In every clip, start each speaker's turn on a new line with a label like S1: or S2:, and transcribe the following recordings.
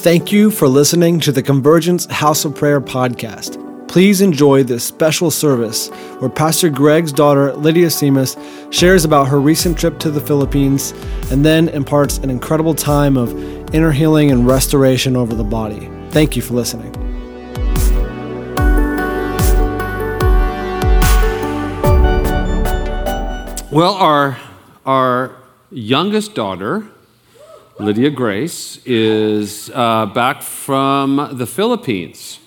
S1: Thank you for listening to the Convergence House of Prayer podcast. Please enjoy this special service where Pastor Greg's daughter, Lydia Simas, shares about her recent trip to the Philippines and then imparts an incredible time of inner healing and restoration over the body. Thank you for listening.
S2: Well, our, our youngest daughter, Lydia Grace, is uh, back from the Philippines.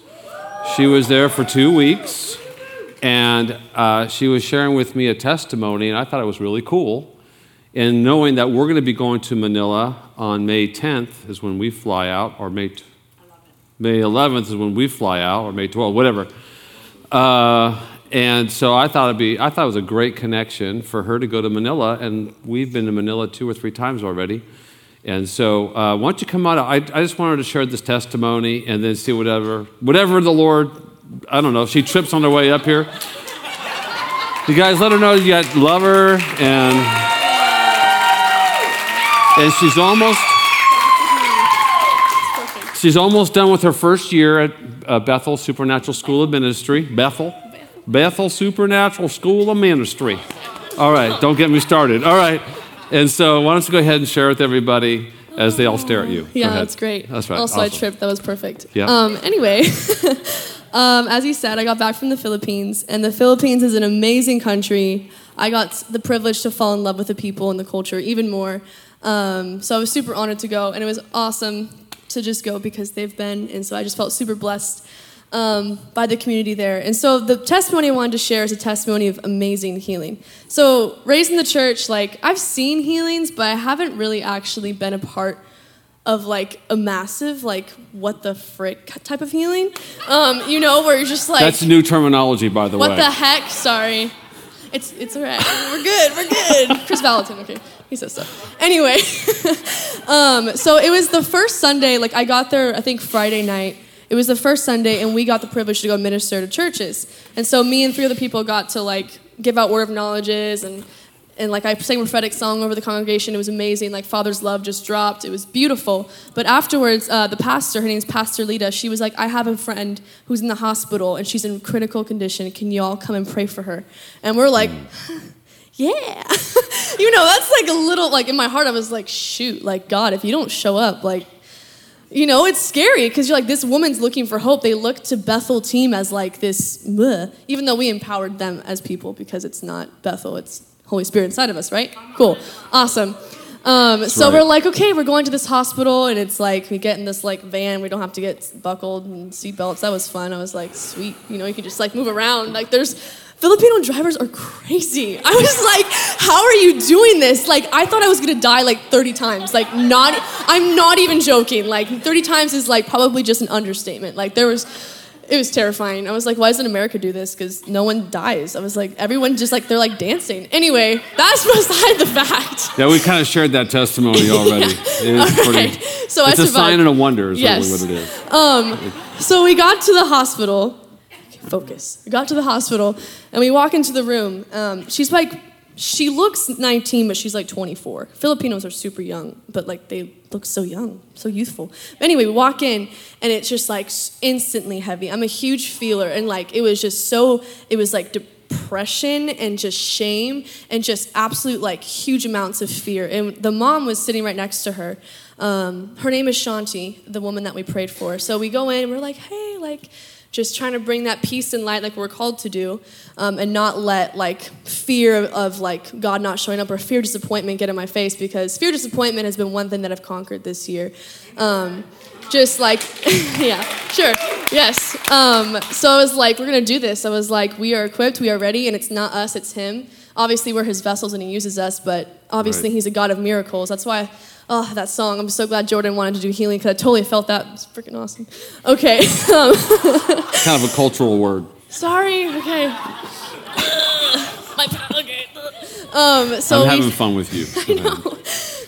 S2: She was there for two weeks, and uh, she was sharing with me a testimony, and I thought it was really cool. And knowing that we're going to be going to Manila on May 10th is when we fly out, or May, t- May 11th is when we fly out, or May 12th, whatever. Uh, and so I thought it'd be, I thought it was a great connection for her to go to Manila, and we've been to Manila two or three times already. And so, uh, why don't you come out? I, I just wanted to share this testimony and then see whatever, whatever the Lord, I don't know, if she trips on her way up here. You guys let her know you got love her and and she's almost she's almost done with her first year at uh, Bethel Supernatural School of Ministry. Bethel, Bethel Supernatural School of Ministry. All right, don't get me started. All right. And so, why don't you go ahead and share with everybody as they all stare at you?
S3: Yeah, that's great.
S2: That's right.
S3: Also,
S2: awesome.
S3: I tripped. That was perfect.
S2: Yeah.
S3: Um, anyway, um, as you said, I got back from the Philippines, and the Philippines is an amazing country. I got the privilege to fall in love with the people and the culture even more. Um, so I was super honored to go, and it was awesome to just go because they've been, and so I just felt super blessed um, by the community there. And so the testimony I wanted to share is a testimony of amazing healing. So raised in the church, like I've seen healings, but I haven't really actually been a part of like a massive like what the frick type of healing. Um, you know, where you're just like
S2: That's new terminology, by the
S3: what
S2: way.
S3: What the heck? Sorry. It's it's alright. We're good. We're good. Chris Valentin, okay. He says so. Anyway, um, so it was the first Sunday, like I got there I think Friday night. It was the first Sunday and we got the privilege to go minister to churches. And so me and three other people got to like give out word of knowledges and and like I sang a prophetic song over the congregation. It was amazing. Like Father's love just dropped. It was beautiful. But afterwards, uh, the pastor, her name's Pastor Lita, she was like, I have a friend who's in the hospital and she's in critical condition. Can you all come and pray for her? And we're like, yeah. you know, that's like a little, like in my heart, I was like, shoot, like God, if you don't show up, like, you know, it's scary because you're like, this woman's looking for hope. They look to Bethel team as like this, bleh, even though we empowered them as people because it's not Bethel, it's Holy Spirit inside of us, right? Cool. Awesome. Um, so
S2: right.
S3: we're like, okay, we're going to this hospital, and it's like we get in this like van. We don't have to get buckled and seatbelts. That was fun. I was like, sweet. You know, you can just like move around. Like there's Filipino drivers are crazy. I was like, how are you doing this? Like I thought I was gonna die like 30 times. Like not. I'm not even joking. Like 30 times is like probably just an understatement. Like there was it was terrifying. I was like, why doesn't America do this? Because no one dies. I was like, everyone just like, they're like dancing. Anyway, that's beside the fact.
S2: yeah, we kind of shared that testimony already. It is
S3: All
S2: pretty,
S3: right. So I
S2: it's a sign and a wonder, is
S3: Yes.
S2: really what it is.
S3: Um, so we got to the hospital. Focus. We got to the hospital and we walk into the room. Um, she's like, she looks 19, but she's like 24. Filipinos are super young, but like they look so young, so youthful. Anyway, we walk in and it's just like instantly heavy. I'm a huge feeler and like it was just so, it was like depression and just shame and just absolute like huge amounts of fear. And the mom was sitting right next to her. Um, her name is Shanti, the woman that we prayed for. So we go in and we're like, hey, like, just trying to bring that peace and light like we're called to do um, and not let like fear of, like god not showing up or fear disappointment get in my face because fear disappointment has been one thing that i've conquered this year. Um, just like yeah sure yes. Um, so i was like we're gonna do this. I was like we are equipped we are ready and it's not us it's him. Obviously we're his vessels and he uses us but obviously
S2: Right.
S3: he's a god of miracles. That's why Oh, that song. I'm so glad Jordan wanted to do healing because I totally felt that. It's freaking awesome. Okay. Um,
S2: Kind of a cultural word.
S3: Sorry. Okay. My okay. Um, so
S2: I'm
S3: we,
S2: having fun with you.
S3: I know.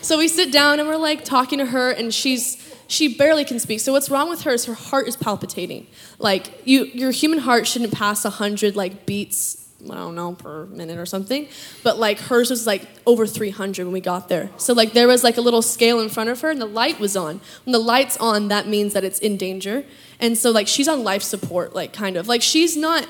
S3: So we sit down and we're like talking to her, and she's she barely can speak. So what's wrong with her is her heart is palpitating. Like you, your human heart shouldn't pass hundred like beats I don't know per minute or something, but like hers was like over 300 when we got there. So like there was like a little scale in front of her and the light was on. When the light's on, that means that it's in danger. And so like she's on life support, like kind of like she's not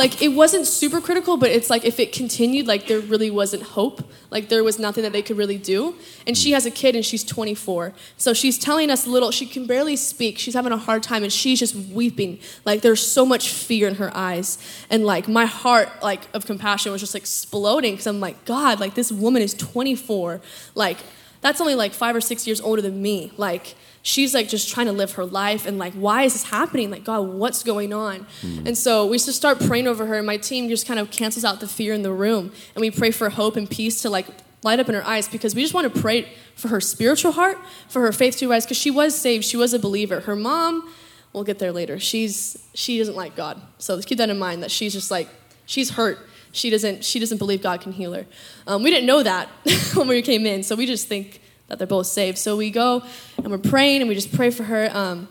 S3: like it wasn't super critical but it's like if it continued like there really wasn't hope. Like there was nothing that they could really do. And she has a kid and she's 24 so she's telling us little she can barely speak. She's having a hard time and she's just weeping. Like there's so much fear in her eyes. And like my heart like of compassion was just like exploding because i'm like god like this woman is 24 like that's only like five or six years older than me. Like she's like just trying to live her life and like why is this happening? Like god what's going on? Mm. and so we just start praying over her. And my team just kind of cancels out the fear in the room and we pray for hope and peace to like light up in her eyes because we just want to pray for her spiritual heart for her faith to rise because she was saved. She was a believer. Her mom we'll get there later. She's she doesn't like god. So let's keep that in mind that she's just like she's hurt. She doesn't she doesn't believe god can heal her. Um, we didn't know that when we came in so we just think that they're both saved. So we go and we're praying and we just pray for her. Um,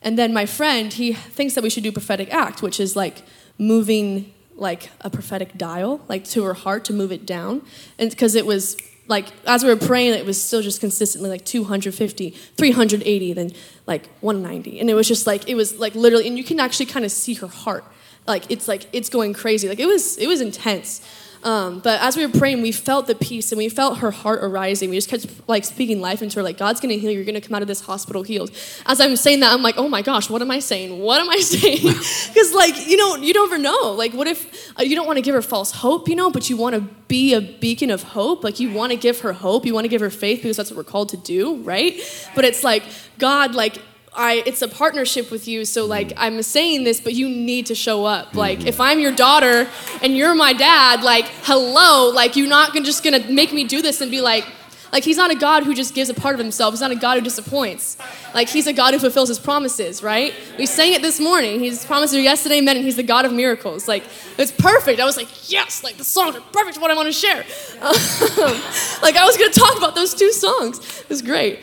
S3: and then my friend, he thinks that we should do prophetic act, which is like moving like a prophetic dial, like to her heart to move it down. And because it was like, as we were praying, it was still just consistently like 250, 380, then like 190. And it was just like, it was like literally, and you can actually kind of see her heart. Like, it's like, it's going crazy. Like, it was, it was intense. Um, but as we were praying, we felt the peace and we felt her heart arising. We just kept like speaking life into her, like God's going to heal you. You're going to come out of this hospital healed. As I'm saying that, I'm like, oh my gosh, what am I saying? What am I saying? Because like you know, you never know. Like, what if uh, you don't want to give her false hope, you know, but you want to be a beacon of hope. Like you want to give her hope. You want to give her faith because that's what we're called to do, right? But it's like God, like I it's a partnership with you. So mm. like I'm saying this, but you need to show up. Mm-hmm. Like if I'm your daughter and you're my dad, like hello, like you're not gonna, just gonna make me do this and be like, like he's not a God who just gives a part of himself. He's not a God who disappoints. Like he's a God who fulfills his promises, right? We sang it this morning. He's promised you yesterday, amen, and he's the God of miracles. Like it's perfect. I was like, yes, like the songs are perfect. for What I want to share. like I was gonna talk about those two songs. It was great.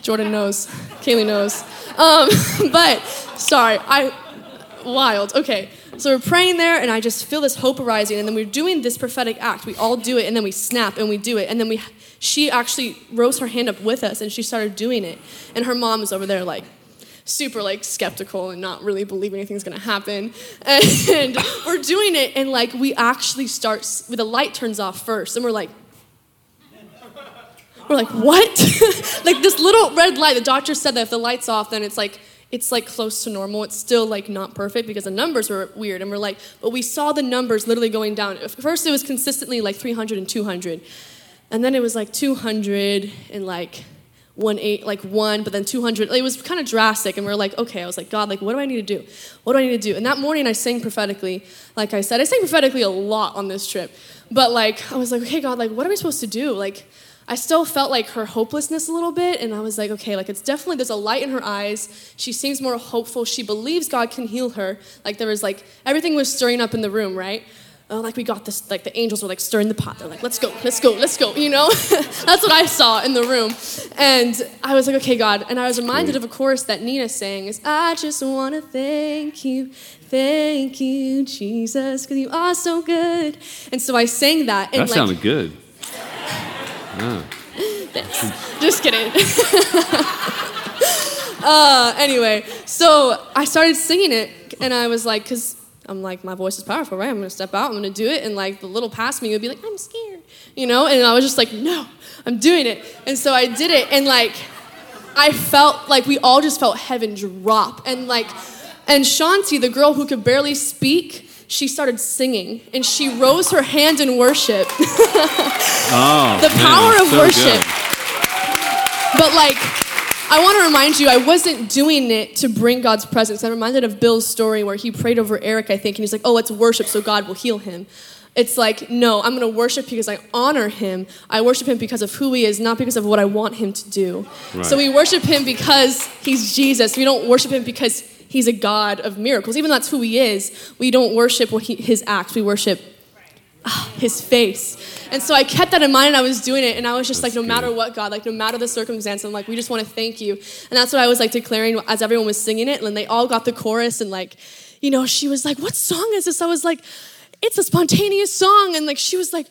S3: Jordan knows. Kaylee knows. Um, but sorry, I wild. Okay, so we're praying there, and I just feel this hope arising, and then we're doing this prophetic act. We all do it, and then we snap and we do it, and then we. She actually rose her hand up with us, and she started doing it, and her mom is over there like super like skeptical and not really believe anything's gonna happen. And we're doing it, and like we actually start, the light turns off first, and we're like, we're like, what? like this little red light, the doctor said that if the light's off, then it's like, it's like close to normal. It's still like not perfect because the numbers were weird. And we're like, but we saw the numbers literally going down. First, it was consistently like 300 and 200. And then it was like 200 and like one eight, like one, but then 200. It was kind of drastic. And we are like, okay, I was like, God, like, what do I need to do? What do I need to do? And that morning I sang prophetically. Like I said, I sang prophetically a lot on this trip. But like, I was like, okay, God, like, what are we supposed to do? Like, I still felt like her hopelessness a little bit, and I was like, okay, like it's definitely there's a light in her eyes. She seems more hopeful. She believes God can heal her. Like there was like everything was stirring up in the room, right? Oh, like we got this. Like the angels were like stirring the pot. They're like, let's go, let's go, let's go. You know, that's what I saw in the room, and I was like, okay, God. And I was reminded of a chorus that Nina sang: "Is I just want to thank you, thank you, Jesus, because you are so good." And so I sang that. And
S2: that
S3: like,
S2: sounded good.
S3: Just kidding. uh, anyway, so I started singing it, and I was like, because I'm like, my voice is powerful, right? I'm gonna step out, I'm gonna do it, and like the little past me would be like, I'm scared, you know? And I was just like, no, I'm doing it. And so I did it, and like, I felt like we all just felt heaven drop, and like, and Shanti, the girl who could barely speak, she started singing and she rose her hand in worship.
S2: oh,
S3: the power
S2: man,
S3: of
S2: so
S3: worship.
S2: Good.
S3: But like, I want to remind you, I wasn't doing it to bring God's presence. I'm reminded of Bill's story where he prayed over Eric, I think, and he's like, oh, it's worship, so God will heal him. It's like, no, I'm going to worship because I honor him. I worship him because of who he is, not because of what I want him to do. Right. So we worship him because he's Jesus. We don't worship him because he's a God of miracles. Even though that's who he is, we don't worship what he, his acts, we worship uh, his face. And so I kept that in mind and I was doing it and I was just that's like, no good. matter what, God, like no matter the circumstance, I'm like, we just want to thank you. And that's what I was like declaring as everyone was singing it. And they all got the chorus and like, you know, she was like, what song is this? I was like, it's a spontaneous song. And like, she was like,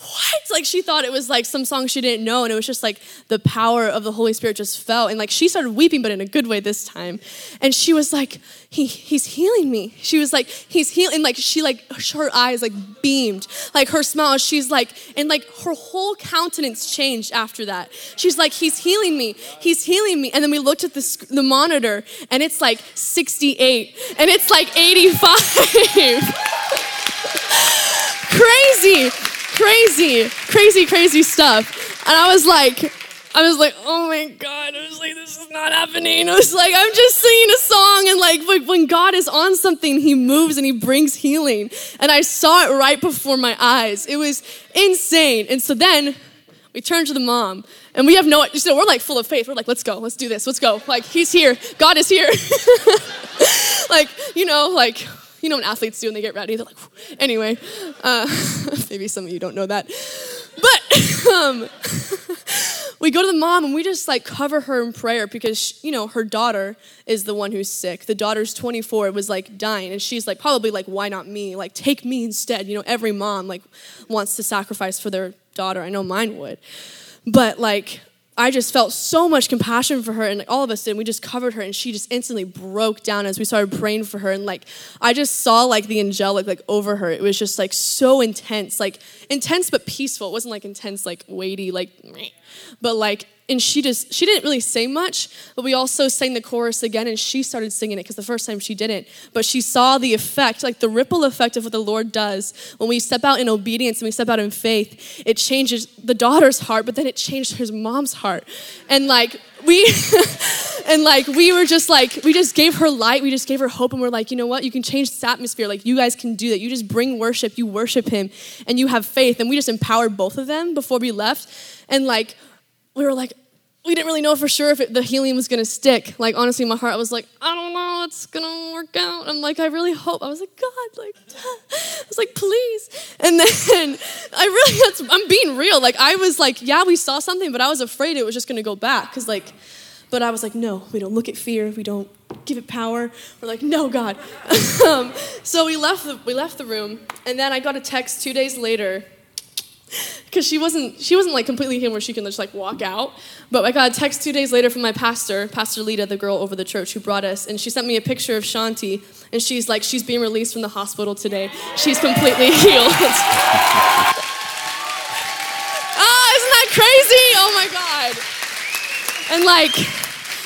S3: what? Like she thought it was like some song she didn't know, and it was just like the power of the Holy Spirit just fell, and like she started weeping, but in a good way this time. And she was like, "He, he's healing me." She was like, "He's healing." Like she like her eyes like beamed, like her smile. She's like, and like her whole countenance changed after that. She's like, "He's healing me. He's healing me." And then we looked at the the monitor, and it's like 68, and it's like 85. Crazy crazy, crazy, crazy stuff. And I was like, I was like, oh my God. I was like, this is not happening. I was like, I'm just singing a song. And like, when God is on something, he moves and he brings healing. And I saw it right before my eyes. It was insane. And so then we turned to the mom and we have no, so we're like full of faith. We're like, let's go, let's do this, let's go. Like, he's here. God is here. like, you know, like, you know what athletes do when they get ready? They're like, anyway, uh, maybe some of you don't know that. But um, we go to the mom and we just like cover her in prayer because, she, you know, her daughter is the one who's sick. The daughter's 24, was like dying. And she's like, probably like, why not me? Like, take me instead. You know, every mom like wants to sacrifice for their daughter. I know mine would. But like, I just felt so much compassion for her, and all of us did. We just covered her, and she just instantly broke down as we started praying for her. And like I just saw like the angelic like over her. It was just like so intense, like intense but peaceful. It wasn't like intense, like weighty, like, but like and she just she didn't really say much but we also sang the chorus again and she started singing it because the first time she didn't. But she saw the effect like the ripple effect of what the lord does. When we step out in obedience and we step out in faith it changes the daughter's heart but then it changed her mom's heart. And like we and like we were just like we just gave her light we just gave her hope and we're like you know what? You can change this atmosphere. Like you guys can do that. You just bring worship. You worship him and you have faith. And we just empowered both of them before we left. And like we were like, we didn't really know for sure if it, the healing was to stick. Like, honestly, my heart, was like, I don't know, it's to work out. I'm like, I really hope. I was like, God, like, I was like, please. And then I really, I'm being real. Like, I was like, yeah, we saw something, but I was afraid it was just to go back. Because, like, but I was like, no, we don't look at fear. We don't give it power. We're like, no, God. um, so we left, the, we left the room. And then I got a text two days later because she wasn't she wasn't like completely healed where she can just like walk out. But I got a text two days later from my pastor, Pastor Lita, the girl over the church who brought us, and she sent me a picture of Shanti, and she's like, she's being released from the hospital today. She's completely healed. oh, isn't that crazy? Oh my god! And like,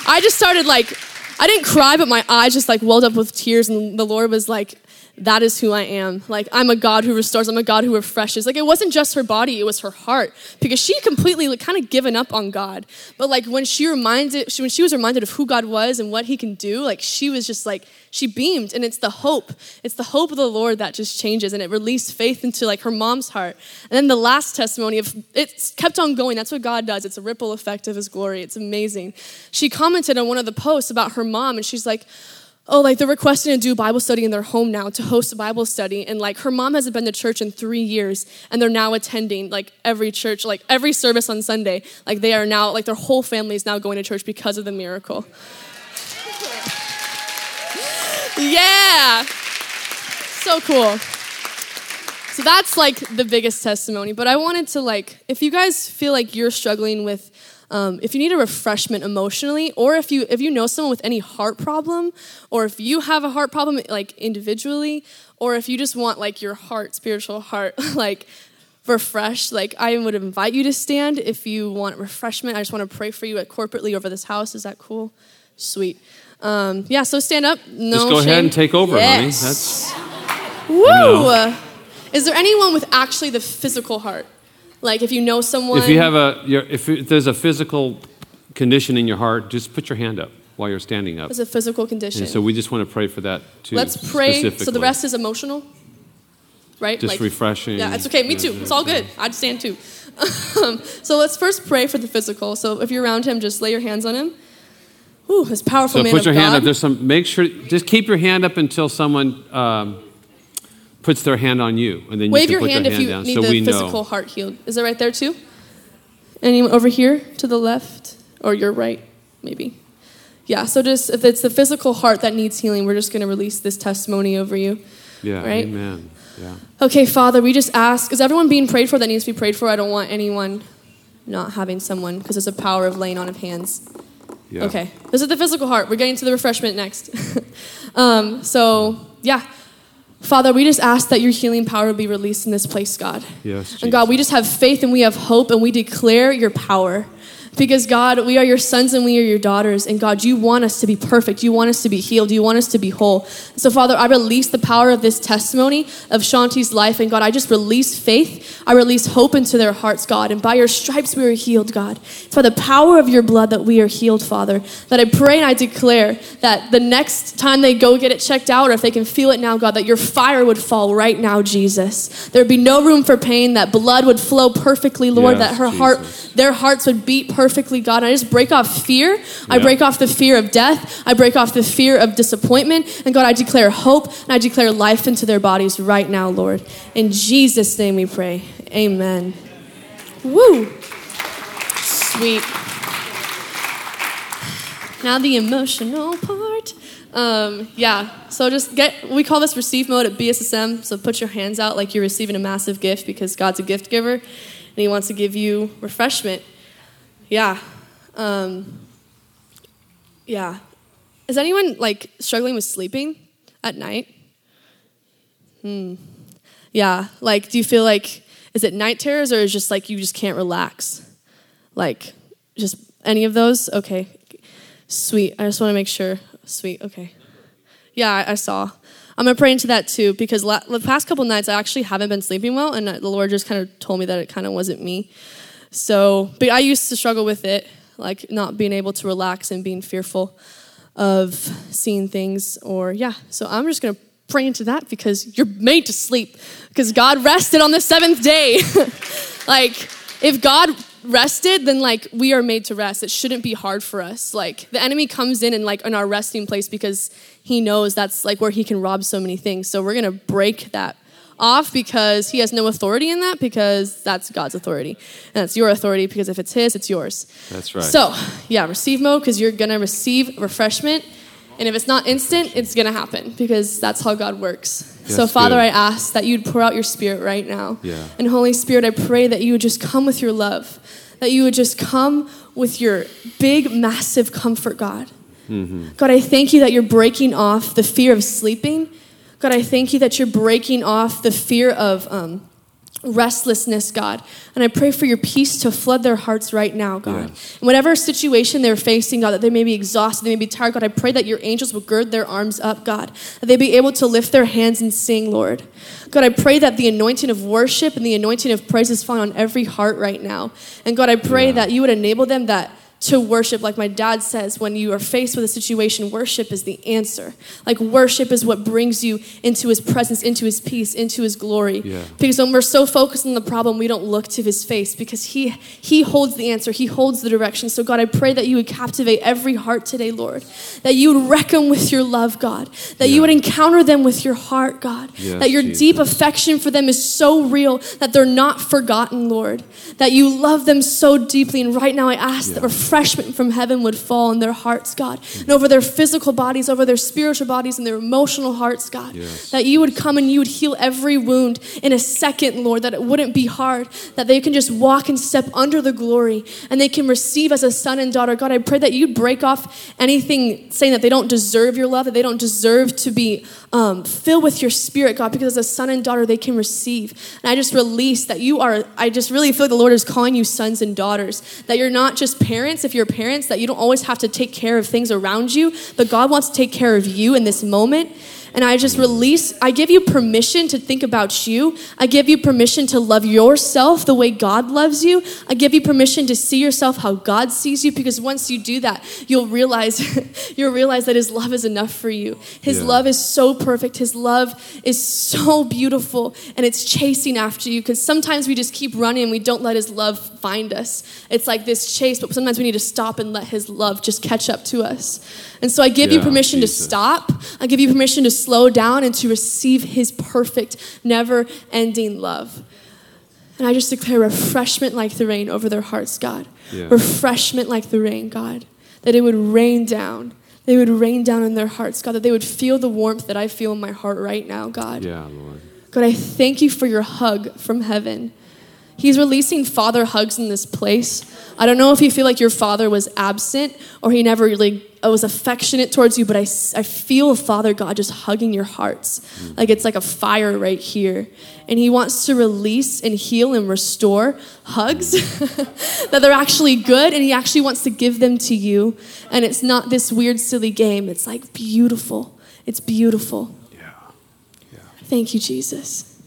S3: I just started like, I didn't cry, but my eyes just like welled up with tears, and the Lord was like, that is who I am. Like, I'm a God who restores, I'm a God who refreshes. Like, it wasn't just her body, it was her heart. Because she completely, like, kind of given up on God. But, like, when she reminded, when she was reminded of who God was and what he can do, like, she was just like, she beamed. And it's the hope. It's the hope of the Lord that just changes. And it released faith into, like, her mom's heart. And then the last testimony of, it kept on going. That's what God does. It's a ripple effect of his glory. It's amazing. She commented on one of the posts about her mom, and she's like, oh, like they're requesting to do Bible study in their home now to host a Bible study. And like her mom hasn't been to church in three years and they're now attending like every church, like every service on Sunday. Like they are now, like their whole family is now going to church because of the miracle. yeah. So cool. So that's like the biggest testimony. But I wanted to like, if you guys feel like you're struggling with um, if you need a refreshment emotionally, or if you if you know someone with any heart problem, or if you have a heart problem like individually, or if you just want like your heart, spiritual heart, like refreshed, like I would invite you to stand if you want refreshment. I just want to pray for you at corporately over this house. Is that cool? Sweet. Um, yeah, so stand up. No
S2: Just go
S3: shame.
S2: ahead and take over,
S3: yes.
S2: honey. That's
S3: Woo!
S2: know.
S3: Is there anyone with actually the physical heart? Like if you know someone.
S2: if you have a if there's a physical condition in your heart, just put your hand up while you're standing up.
S3: It's a physical condition.
S2: And so we just want to pray for that too.
S3: Let's pray. So the rest is emotional, right?
S2: Just refreshing.
S3: Yeah, it's okay. Me too. It's all good. I'd stand too. So let's first pray for the physical. So if you're around him, just lay your hands on him. Ooh, his powerful
S2: So
S3: man
S2: put
S3: of
S2: your hand up. There's some. Make sure. Just keep your hand up until someone um, puts their hand on you, and then
S3: Wave
S2: you
S3: your
S2: can put
S3: hand
S2: their
S3: if
S2: hand
S3: you
S2: down,
S3: need
S2: so
S3: the
S2: we
S3: physical
S2: know.
S3: heart healed. Is it right there too? Anyone over here to the left or your right, maybe? Yeah, so just if it's the physical heart that needs healing, we're just going to release this testimony over you.
S2: Yeah.
S3: Right?
S2: Amen. Yeah.
S3: Okay, Father, we just ask is everyone being prayed for that needs to be prayed for? I don't want anyone not having someone because there's a power of laying on of hands.
S2: Yeah.
S3: Okay, this is the physical heart. We're getting to the refreshment next. um, so, yeah. Father, we just ask that your healing power be released in this place, God.
S2: Yes.
S3: And God, we just have faith and we have hope and we declare your power. Because God, we are your sons and we are your daughters. And God, you want us to be perfect. You want us to be healed. You want us to be whole. So, Father, I release the power of this testimony of Shanti's life. And God, I just release faith. I release hope into their hearts, God. And by your stripes we are healed, God. It's by the power of your blood that we are healed, Father. That I pray and I declare that the next time they go get it checked out, or if they can feel it now, God, that your fire would fall right now, Jesus. There would be no room for pain, that blood would flow perfectly, Lord,
S2: Yes,
S3: that her heart their hearts would beat perfectly, God. And I just break off fear. I break off the fear of death. I break off the fear of disappointment. And God, I declare hope and I declare life into their bodies right now, Lord. In Jesus' name we pray. Amen. Woo! Sweet. Now the emotional part. Um, yeah, so just get, we call this receive mode at BSSM. So put your hands out like you're receiving a massive gift because God's a gift giver and He wants to give you refreshment. Yeah. Um, yeah. Is anyone like struggling with sleeping at night? Hmm. Yeah. Like, do you feel like, is it night terrors or is just like you just can't relax? Like, just any of those? Okay. Sweet. I just want to make sure. Sweet. Okay. Yeah, I, I saw. I'm gonna pray into that too because la- the past couple nights I actually haven't been sleeping well, and uh, the Lord just kind of told me that it kind of wasn't me. So, but I used to struggle with it, like not being able to relax and being fearful of seeing things, or yeah. So I'm just gonna pray into that because you're made to sleep because God rested on the seventh day. like, if God rested, then like we are made to rest. It shouldn't be hard for us. Like the enemy comes in and like in our resting place because he knows that's like where he can rob so many things. So we're gonna break that off because he has no authority in that because that's God's authority. And that's your authority because if it's his, it's yours.
S2: That's right.
S3: So, yeah, receive mode because you're to receive refreshment. And if it's not instant, it's to happen because that's how God works. So,
S2: Yes,
S3: Father,
S2: good.
S3: I ask that you'd pour out your spirit right now.
S2: Yeah.
S3: And Holy Spirit, I pray that you would just come with your love, that you would just come with your big, massive comfort, God.
S2: Mm-hmm.
S3: God, I thank you that you're breaking off the fear of sleeping. God, I thank you that you're breaking off the fear of um, restlessness, God. And I pray for your peace to flood their hearts right now, God.
S2: Yes.
S3: In whatever situation they're facing, God, that they may be exhausted, they may be tired, God, I pray that your angels will gird their arms up, God, that they be able to lift their hands and sing, Lord. God, I pray that the anointing of worship and the anointing of praise is falling on every heart right now. And God, I pray
S2: Yeah.
S3: that you would enable them that to worship like my dad says when you are faced with a situation worship is the answer. Like worship is what brings you into his presence into his peace into his glory.
S2: Yeah.
S3: because when we're so focused on the problem we don't look to his face because he he holds the answer. He holds the direction. So god i pray that you would captivate every heart today lord. That you would them with your love god. That you would encounter them with your heart god.
S2: Yes,
S3: that your deep affection for them is so real that they're not forgotten lord. That you love them so deeply. And right now i ask that
S2: Yeah.
S3: Refreshment from heaven would fall in their hearts god and over their physical bodies over their spiritual bodies and their emotional hearts god.
S2: Yes.
S3: that you would come and you would heal every wound in a second lord that it wouldn't be hard that they can just walk and step under the glory and they can receive as a son and daughter. God i pray that you'd break off anything saying that they don't deserve your love that they don't deserve to be um, filled with your spirit god because as a son and daughter they can receive. And i just release that you are i just really feel like the lord is calling you sons and daughters that you're not just parents if you're parents that you don't always have to take care of things around you but god wants to take care of you in this moment and I just release, I give you permission to think about you. I give you permission to love yourself the way God loves you. I give you permission to see yourself how God sees you because once you do that, you'll realize you'll realize that his love is enough for you. His
S2: Yeah.
S3: love is so perfect. His love is so beautiful and it's chasing after you because sometimes we just keep running and we don't let his love find us. It's like this chase, but sometimes we need to stop and let his love just catch up to us. And so I give you permission
S2: Jesus.
S3: to stop. I give you permission to slow down and to receive his perfect, never ending love. And I just declare refreshment like the rain over their hearts, God.
S2: Yeah.
S3: Refreshment like the rain, God. That it would rain down. they would rain down in their hearts, God, that they would feel the warmth that I feel in my heart right now, God.
S2: Yeah, Lord.
S3: God, I thank you for your hug from heaven. He's releasing father hugs in this place. I don't know if you feel like your father was absent or he never really uh, was affectionate towards you, but I, I feel Father God just hugging your hearts. Mm. Like it's like a fire right here. And he wants to release and heal and restore hugs mm. that they're actually good and he actually wants to give them to you. And it's not this weird, silly game. It's like beautiful. It's beautiful.
S2: Yeah. Yeah.
S3: Thank you, Jesus.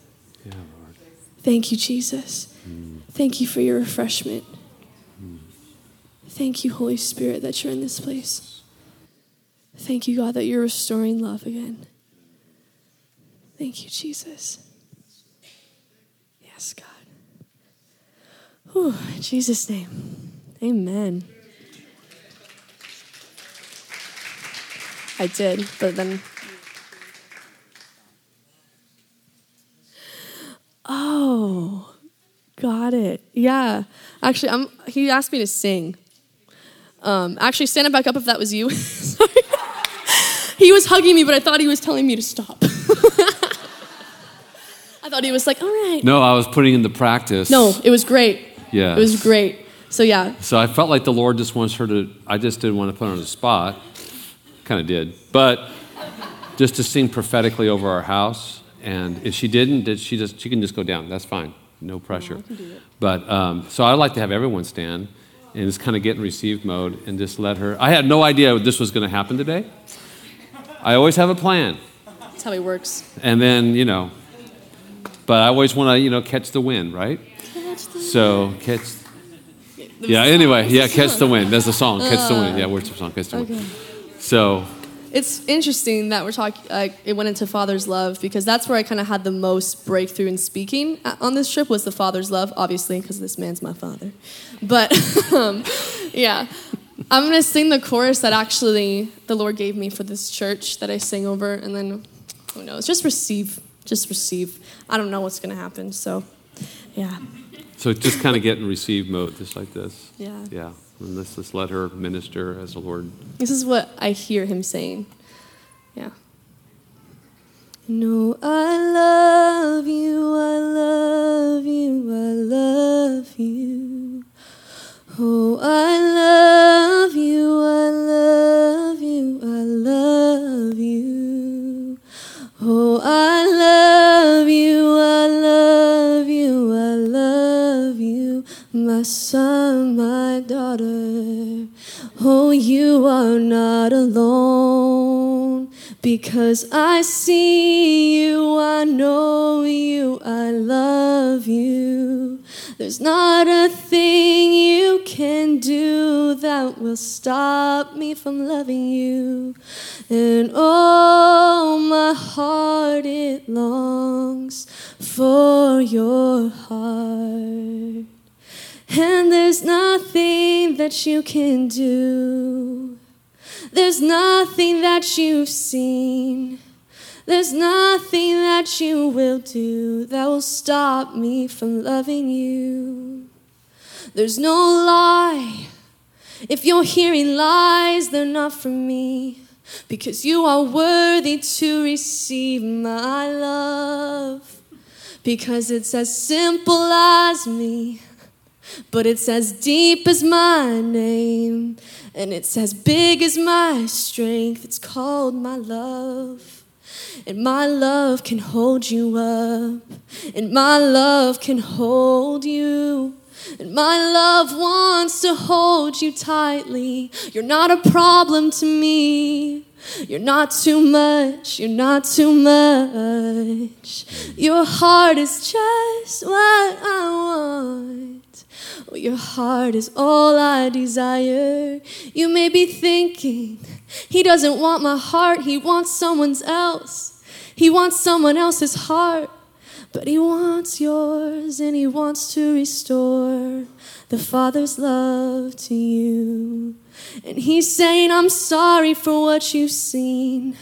S2: Yeah, Lord.
S3: Thank you, Jesus. Mm. Thank you for your refreshment. Thank you, Holy Spirit, that you're in this place. Thank you, God, that you're restoring love again. Thank you, Jesus. Yes, God. Whew, in Jesus' name. Amen. I did, but then. Oh, got it. Yeah. Actually, I'm, he asked me to sing. Um, actually, stand back up if that was you. He was hugging me, but I thought he was telling me to stop. I thought he was like, all right.
S2: No, I was putting in the practice.
S3: No, it was great.
S2: Yeah.
S3: It was great. So, yeah.
S2: So I felt like the Lord just wants her to, I just didn't want to put her on the spot. Kind of did. But just to sing prophetically over our house. And if she didn't, did she just, she can just go down. That's fine. No pressure. But, um, so I'd like to have everyone stand and just kind of get in receive mode and just let her. I had no idea this was going to happen today. I always have a plan.
S3: That's how he works.
S2: And then, you know, but I always want to, you know, catch the wind, right? Catch the So, catch. Yeah, anyway, yeah, catch the wind. That's the song, Catch the Wind. Yeah, where's the song, Catch the Wind? So,
S3: It's interesting that we're talking. Like, it went into Father's love because that's where I kind of had the most breakthrough in speaking on this trip was the Father's love, obviously because this man's my father. But um, yeah, I'm gonna sing the chorus that actually the Lord gave me for this church that I sing over, and then who knows? Just receive, just receive. I don't know what's gonna happen, so yeah,
S2: so just kind of get in receive mode, just like this.
S3: yeah.
S2: Yeah. And let's just let her minister as the Lord.
S3: This is what I hear him saying. Yeah. No, I love you, I love you, I love you. Oh, I love you, I love you, I love you. Oh, I love you, I love you, I love you, my son, my daughter. Oh, you are not alone because I see you, I know you, I love you. There's not a thing you can do that will stop me from loving you. And oh, my heart, it longs for your heart. And there's nothing that you can do. There's nothing that you've seen. There's nothing that you will do that will stop me from loving you. There's no lie. If you're hearing lies, they're not from me. Because you are worthy to receive my love. Because it's as simple as me. But it's as deep as my name, and it's as big as my strength. It's called my love. And my love can hold you up, and my love can hold you. And my love wants to hold you tightly. You're not a problem to me. You're not too much, you're not too much. Your heart is just what I want. Your heart is all I desire. You may be thinking, He doesn't want my heart, He wants someone's else. He wants someone else's heart, but He wants yours and He wants to restore the Father's love to you. And He's saying, I'm sorry for what you've seen,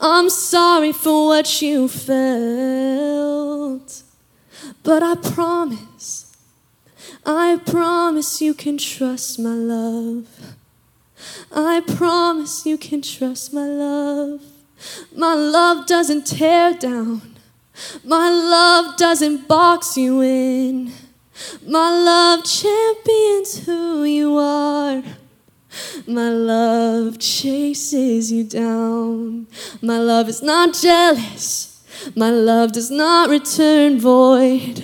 S3: I'm sorry for what you felt, but I promise. I promise you can trust my love. I promise you can trust my love. My love doesn't tear down. My love doesn't box you in. My love champions who you are. My love chases you down. My love is not jealous. My love does not return void.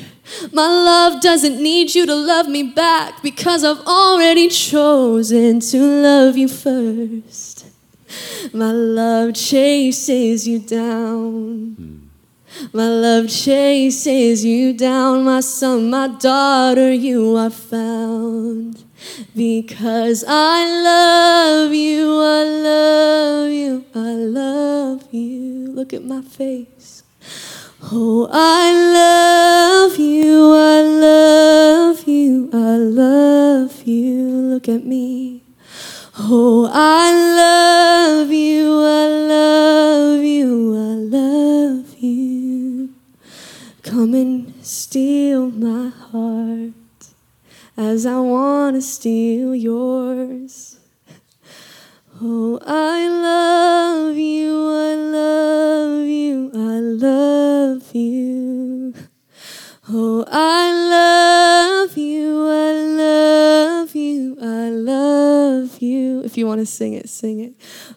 S3: My love doesn't need you to love me back because I've already chosen to love you first. My love chases you down. My love chases you down, my son, my daughter, you are found. Because I love you, I love you, I love you. Look at my face. Oh, I love you, I love you, I love you. Look at me. Oh, I love you, I love you, I love you. Come and steal my heart as I want to steal yours. Oh, I love you, I love you, I love you. Oh, I love you, I love you, I love you. If you want to sing it, sing it.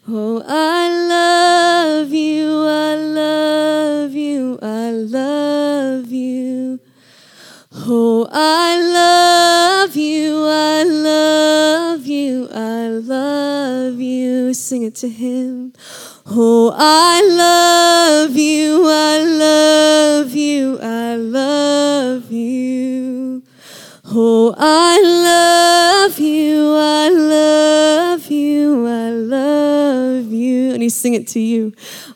S3: Oh, I love you, I love you, I love you. Oh, I love you, I love you, I love you. Sing it to him. Oh, I love you, I love you, I love you. Oh, I love you, I love you, I love you. And he sing it to you.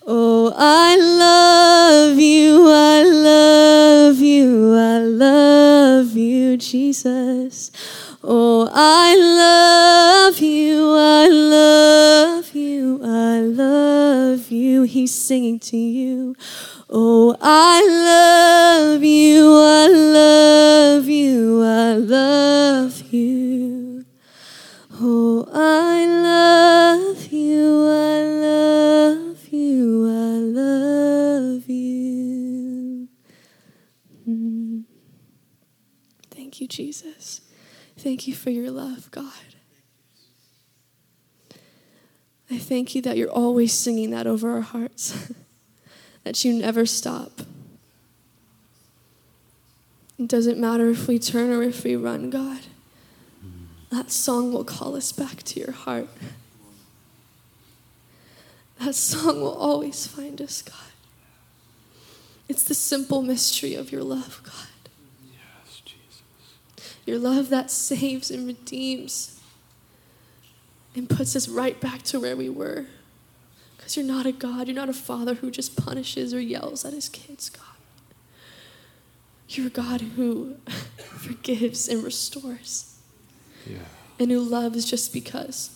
S3: Oh, I love you, I love you, I love you, Jesus. Oh, I love you, I love I love you. He's singing to you. Oh, I love you, I love you, I love you. Oh, I love you, I love you, I love you. Mm. Thank you, Jesus. Thank you for your love, God. I thank you that you're always singing that over our hearts, that you never stop. It doesn't matter if we turn or if we run, God. That song will call us back to your heart. That song will always find us, God. It's the simple mystery of your love, God.
S2: Yes, Jesus.
S3: Your love that saves and redeems and puts us right back to where we were. Because you're not a God, you're not a father who just punishes or yells at his kids, God. You're a God who forgives and restores
S2: Yeah.
S3: and who loves just because.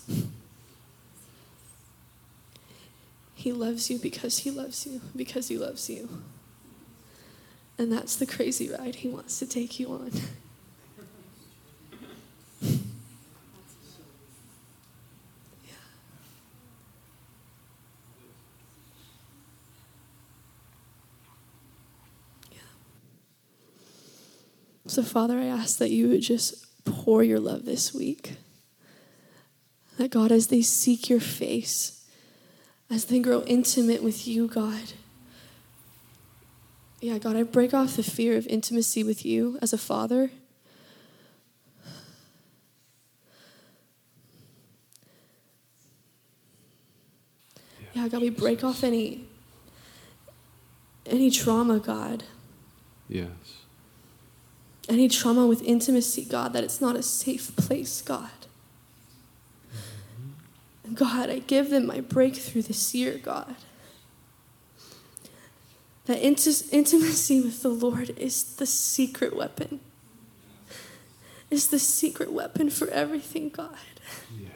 S3: He loves you because he loves you, because he loves you. And that's the crazy ride he wants to take you on. So, Father, I ask that you would just pour your love this week. That God, as they seek your face, as they grow intimate with you, God, yeah, God, I break off the fear of intimacy with you as a father. Yeah, God, we break off any any trauma, God.
S2: Yes.
S3: Any trauma with intimacy, God, that it's not a safe place, God. And God, I give them my breakthrough this year, God. That inti- intimacy with the Lord is the secret weapon. Is the secret weapon for everything, God.
S2: Yeah.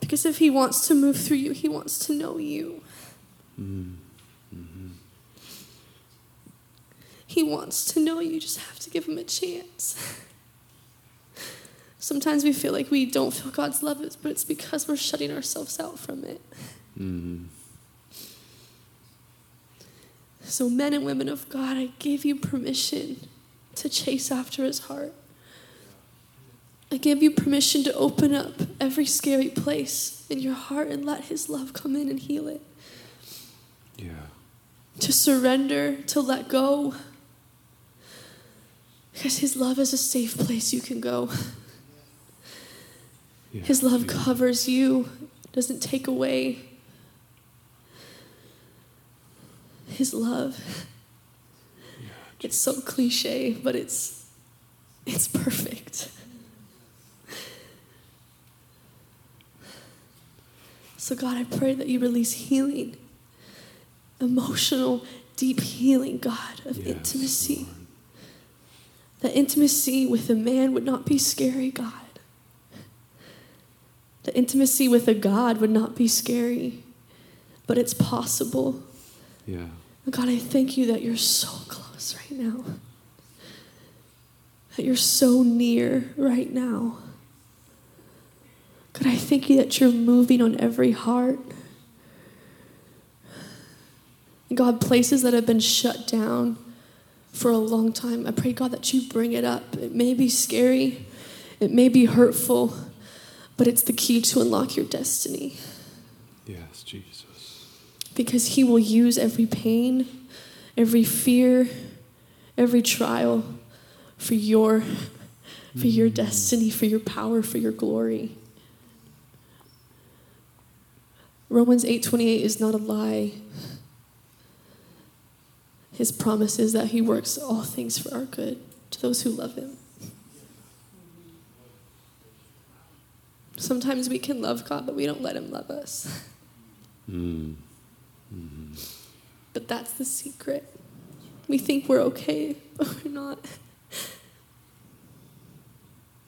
S3: Because if He wants to move through you, He wants to know you.
S2: Mm.
S3: He wants to know you, just have to give Him a chance. Sometimes we feel like we don't feel God's love, but it's because we're shutting ourselves out from it.
S2: Mm-hmm.
S3: So, men and women of God, I give you permission to chase after his heart. I give you permission to open up every scary place in your heart and let his love come in and heal it.
S2: Yeah.
S3: To surrender, to let go. Because his love is a safe place you can go.
S2: yeah.
S3: His love
S2: Yeah.
S3: covers you, doesn't take away. His love. It's so cliche, but it's it's perfect. So God, I pray that you release healing, emotional, deep healing, God, of
S2: Yes,
S3: intimacy. That intimacy with a man would not be scary, God. The intimacy with a God would not be scary, but it's possible.
S2: Yeah.
S3: God, I thank you that you're so close right now. That you're so near right now. God, I thank you that you're moving on every heart. God, places that have been shut down for a long time, I pray, God, that you bring it up. It may be scary, it may be hurtful, but it's the key to unlock your destiny
S2: Yes, Jesus.
S3: because he will use every pain, every fear, every trial for your for your mm. destiny, for your power, for your glory. Romans 8:28 is not a lie. His promise is that he works all things for our good to those who love him. Sometimes we can love God, but we don't let him love us.
S2: Mm.
S3: But that's the secret. We think we're okay, but we're not.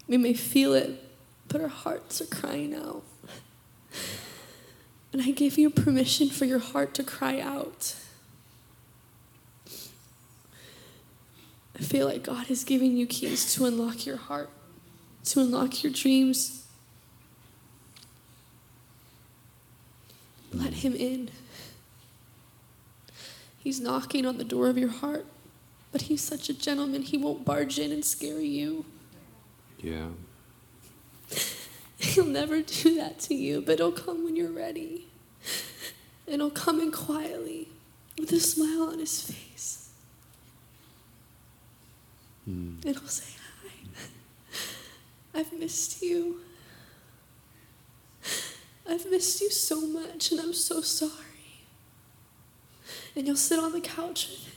S3: We may feel it, but our hearts are crying out. And I give you permission for your heart to cry out. I feel like God is giving you keys to unlock your heart, to unlock your dreams. Let Him in. He's knocking on the door of your heart, but He's such a gentleman, He won't barge in and scare you.
S2: Yeah.
S3: He'll never do that to you, but it'll come when you're ready. And it'll come in quietly with a smile on his face.
S2: Mm.
S3: And he'll say, Hi. I've missed you. I've missed you so much, and I'm so sorry. And you'll sit on the couch with him,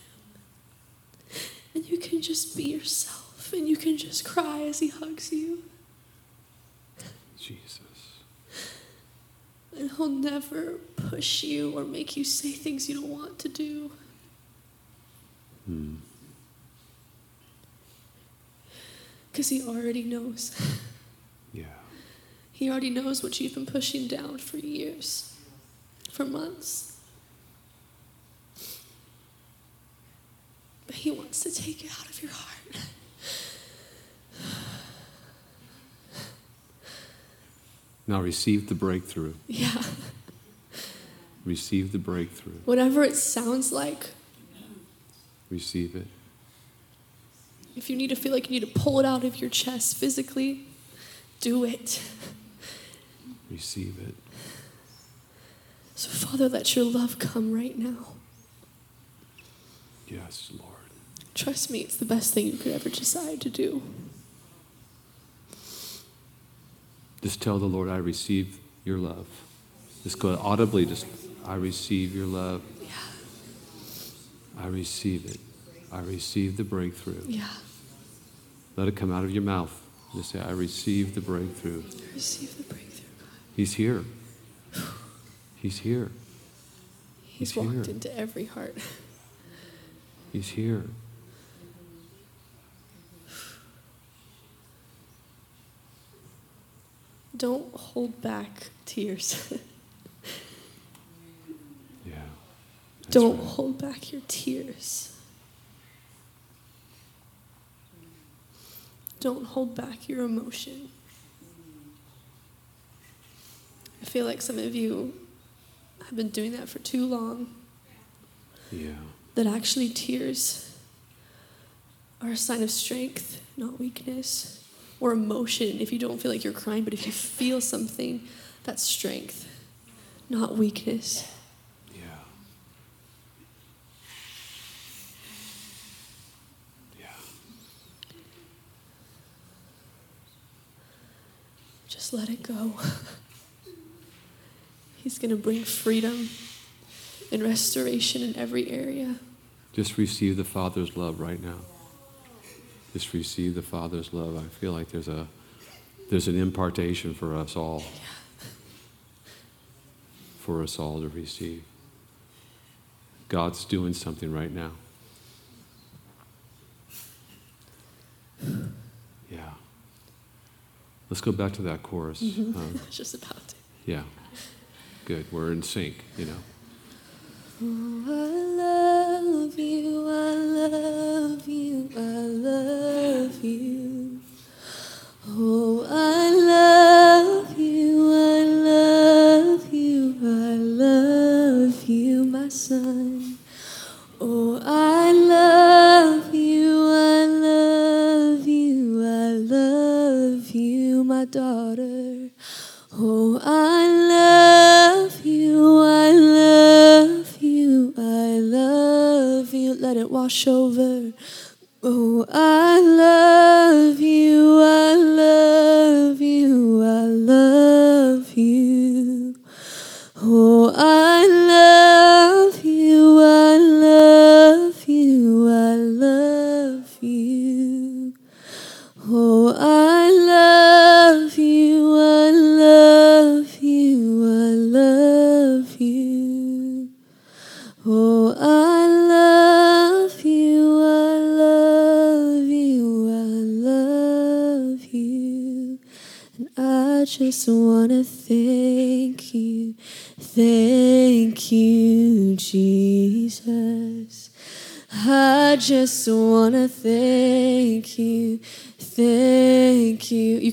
S3: and you can just be yourself, and you can just cry as he hugs you.
S2: Jesus.
S3: And he'll never push you or make you say things you don't want to do.
S2: Mm.
S3: Because he already knows.
S2: Yeah.
S3: He already knows what you've been pushing down for years, for months. But he wants to take it out of your heart.
S2: Now receive the breakthrough.
S3: Yeah.
S2: Receive the breakthrough.
S3: Whatever it sounds like,
S2: Receive it.
S3: If you need to feel like you need to pull it out of your chest physically, do it.
S2: Receive it.
S3: So, Father, let your love come right now.
S2: Yes, Lord.
S3: Trust me, it's the best thing you could ever decide to do.
S2: Just tell the Lord, I receive your love. Just go audibly, just, I receive your love.
S3: Yeah.
S2: I receive it. I receive the breakthrough.
S3: Yeah.
S2: Let it come out of your mouth. Just say, I receive the breakthrough.
S3: Receive the breakthrough, God.
S2: He's here. He's here.
S3: He's,
S2: He's
S3: walked
S2: here.
S3: into every heart.
S2: He's here.
S3: Don't hold back tears.
S2: Yeah.
S3: Don't
S2: right.
S3: hold back your tears. Don't hold back your emotion. I feel like some of you have been doing that for too long.
S2: Yeah.
S3: That actually tears are a sign of strength, not weakness, or emotion. If you don't feel like you're crying, but if you feel something, that's strength, not weakness. Let it go. He's going to bring freedom and restoration in every area.
S2: Just receive the Father's love right now. Just receive the Father's love. I feel like there's a there's an impartation for us all. For us all to receive. God's doing something right now. Yeah. Let's go back to that chorus. Um,
S3: Just about to.
S2: yeah. Good. We're in sync, you know.
S3: Oh, I love you, I love you, I love you. Oh, I love you, I love you, I love you, my son. Oh, I love daughter. Oh, I love you, I love you, I love you. Let it wash over. Oh, I love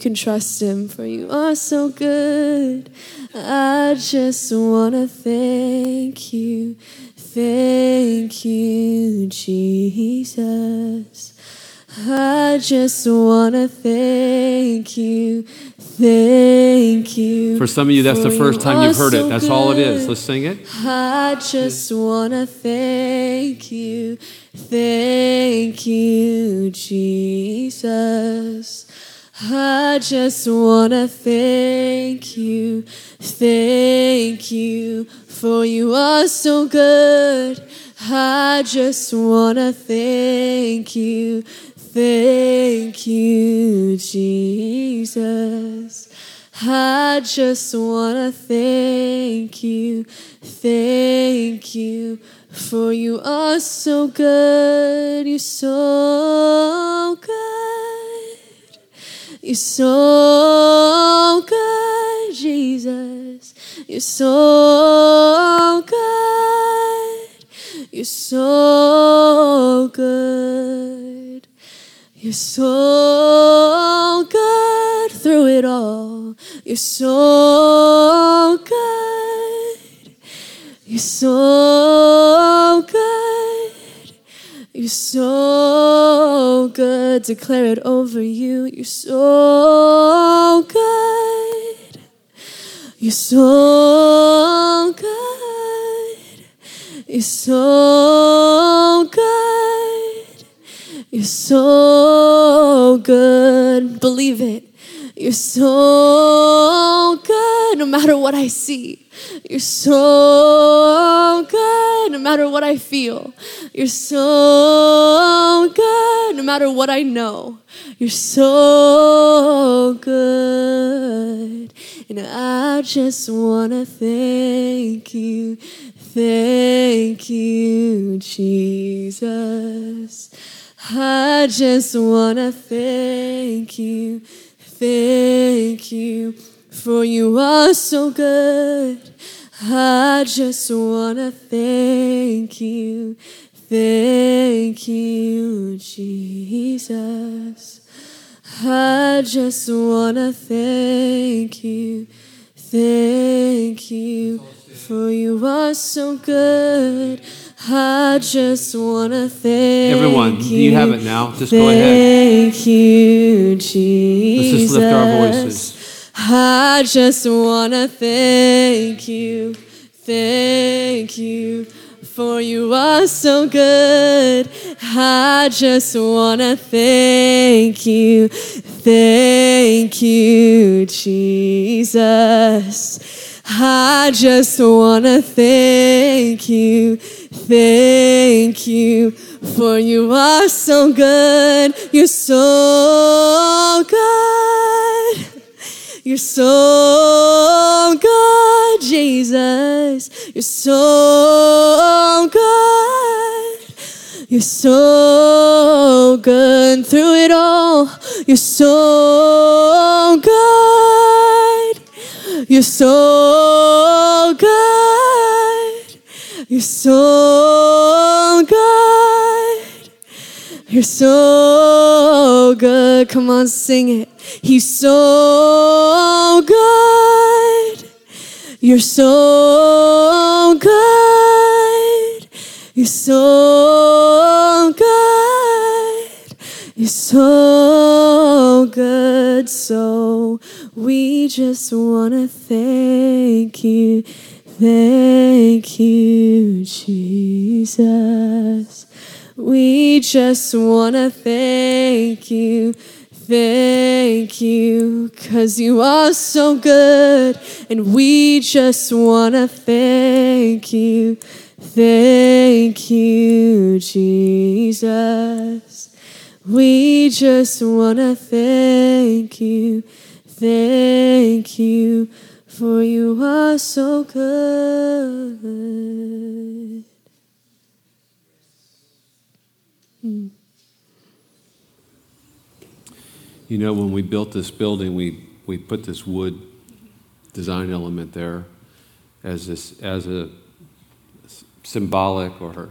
S3: can trust Him, for you are so good. I just want to thank you, thank you, Jesus. I just want to thank you, thank you.
S2: For some of you, that's the first
S3: you
S2: time you've heard it.
S3: so
S2: That's all it is. Let's sing it.
S3: I just want to thank you, thank you, Jesus. I just want to thank you, thank you, for you are so good. I just want to thank you, thank you, Jesus. I just want to thank you, thank you, for you are so good. You're so good. You're so good, Jesus. You're so good. You're so good. You're so good through it all. You're so good. You're so good. So good. Declare it over you. You're so good. You're so good. You're so good. You're so good. Believe it. You're so good no matter what I see. You're so good no matter what I feel. You're so good no matter what I know. You're so good. And I just want to thank you. Thank you, Jesus. I just want to thank you. Thank you, for you are so good. I just want to thank you. Thank you, Jesus. I just want to thank you. thank you, for you are so good. I just wanna thank
S2: Everyone,
S3: you.
S2: you have it now. Just go ahead.
S3: Thank you, Jesus.
S2: Let's just lift our voices.
S3: I just wanna thank you, thank you, for you are so good. I just wanna thank you, thank you, Jesus. I just wanna thank you, thank you, for you are so good. You're so good. You're so good, Jesus. You're so good. You're so good through it all. You're so good. You're so good. You're so good. You're so good. Come on, sing it. He's so good. You're so good. You're so good. You're so good. So we just want to thank you. Thank you, Jesus. We just want to thank you. Thank you, cause you are so good. And we just want to thank you. Thank you, Jesus. We just want to thank you. Thank you, for you are so good. Hmm.
S2: You know, when we built this building, we, we put this wood design element there as this as a symbolic or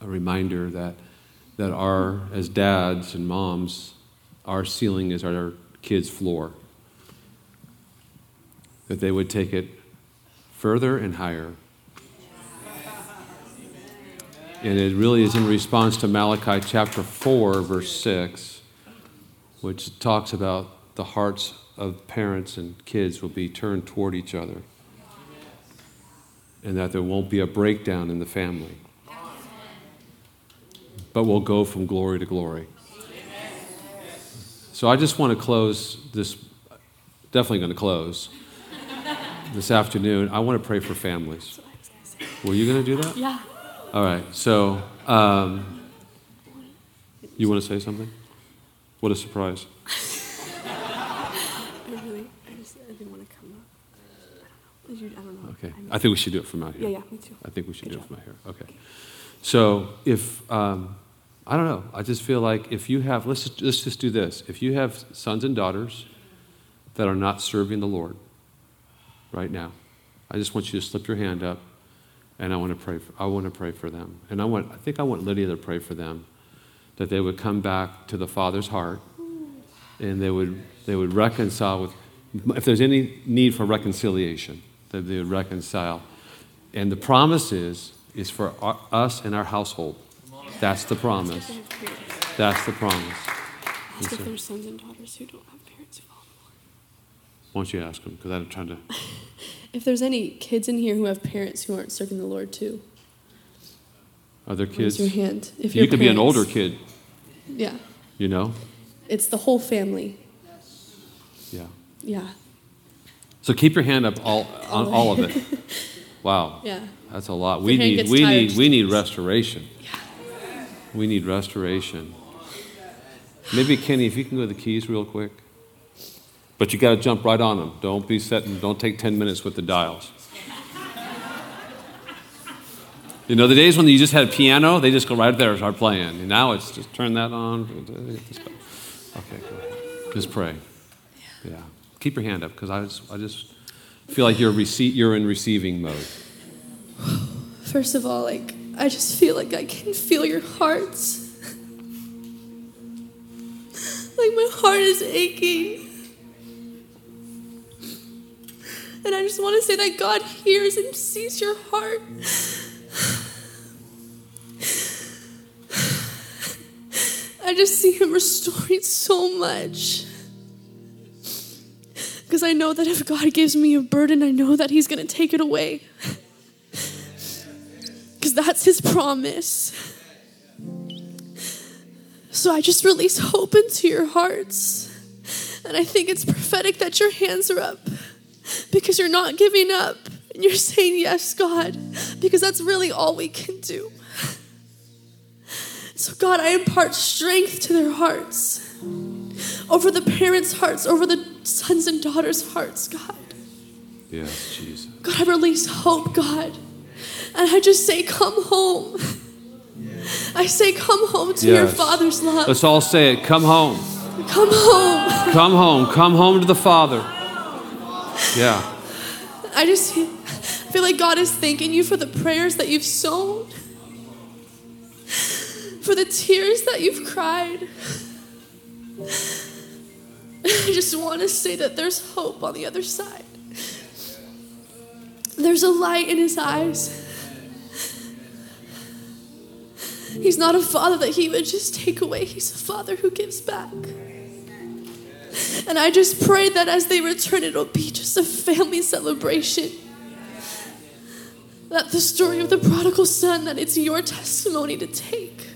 S2: a reminder that that our as dads and moms, our ceiling is our kids' floor. That they would take it further and higher. And it really is in response to Malachi chapter 4, verse 6 which talks about the hearts of parents and kids will be turned toward each other. And that there won't be a breakdown in the family. But we'll go from glory to glory. So i just want to close this definitely going to close this afternoon. I want to pray for families. Were you going to do that?
S3: Yeah.
S2: all right so um, you want to say something what a surprise
S3: I really, I just I didn't want to come up. I don't know. I don't know.
S2: Okay, I think we should do it from out here.
S3: Yeah, yeah, me too.
S2: I think we should
S3: Good
S2: do it
S3: job.
S2: from out here. Okay. So if um, I don't know, I just feel like if you have, let's just, let's just do this. If you have sons and daughters that are not serving the Lord right now, I just want you to slip your hand up, and I want to pray. For, I want to pray for them, and I want. I think I want Lydia to pray for them, that they would come back to the Father's heart, and they would they would reconcile with. If there's any need for reconciliation, that they would reconcile. And the promise is, is for our, us and our household. That's the promise. That's the promise.
S3: Ask if there's sons and daughters who don't have parents who follow.
S2: Why don't you ask them? Because I'm trying to.
S3: If there's any kids in here who have parents who aren't serving the Lord too,
S2: Are there
S3: raise
S2: kids?
S3: your hand. If
S2: You could be an older kid,
S3: Yeah,
S2: you know?
S3: it's the whole family.
S2: Yeah.
S3: Yeah,
S2: So keep your hand up all, on all of it. Wow.
S3: yeah.
S2: That's a lot. We need, we
S3: tired,
S2: need, we need restoration. We need restoration. Maybe Kenny, if you can go to the keys real quick. But you got to jump right on them. Don't be setting. Don't take ten minutes with the dials. You know, the days when you just had a piano, they just go right there and start playing. And now it's just turn that on. Okay, go ahead. Just pray. Yeah. Keep your hand up because I just, I just feel like you're, rece- you're in receiving mode.
S3: First of all, like I just feel like I can feel your hearts. like my heart is aching. And I just want to say that God hears and sees your heart. I just see Him restoring so much. Because I know that if God gives me a burden, I know that He's going to take it away. Because that's His promise. So I just release hope into your hearts. And I think it's prophetic that your hands are up because you're not giving up. And you're saying, Yes, God, because that's really all we can do. So, God, I impart strength to their hearts, over the parents' hearts, over the sons and daughters' hearts, God.
S2: Yes, Jesus.
S3: God, I release hope, God. And I just say, Come home. I say, Come home to your Father's love.
S2: Let's all say it. Come home.
S3: Come home.
S2: Come home. Come home to the Father. Yeah.
S3: I just feel like God is thanking you for the prayers that you've sown, for the tears that you've cried. I just want to say that there's hope on the other side. There's a light in his eyes. He's not a father that he would just take away, he's a father who gives back. And I just pray that as they return, it'll be just a family celebration. That the story of the prodigal son, that it's your testimony to take.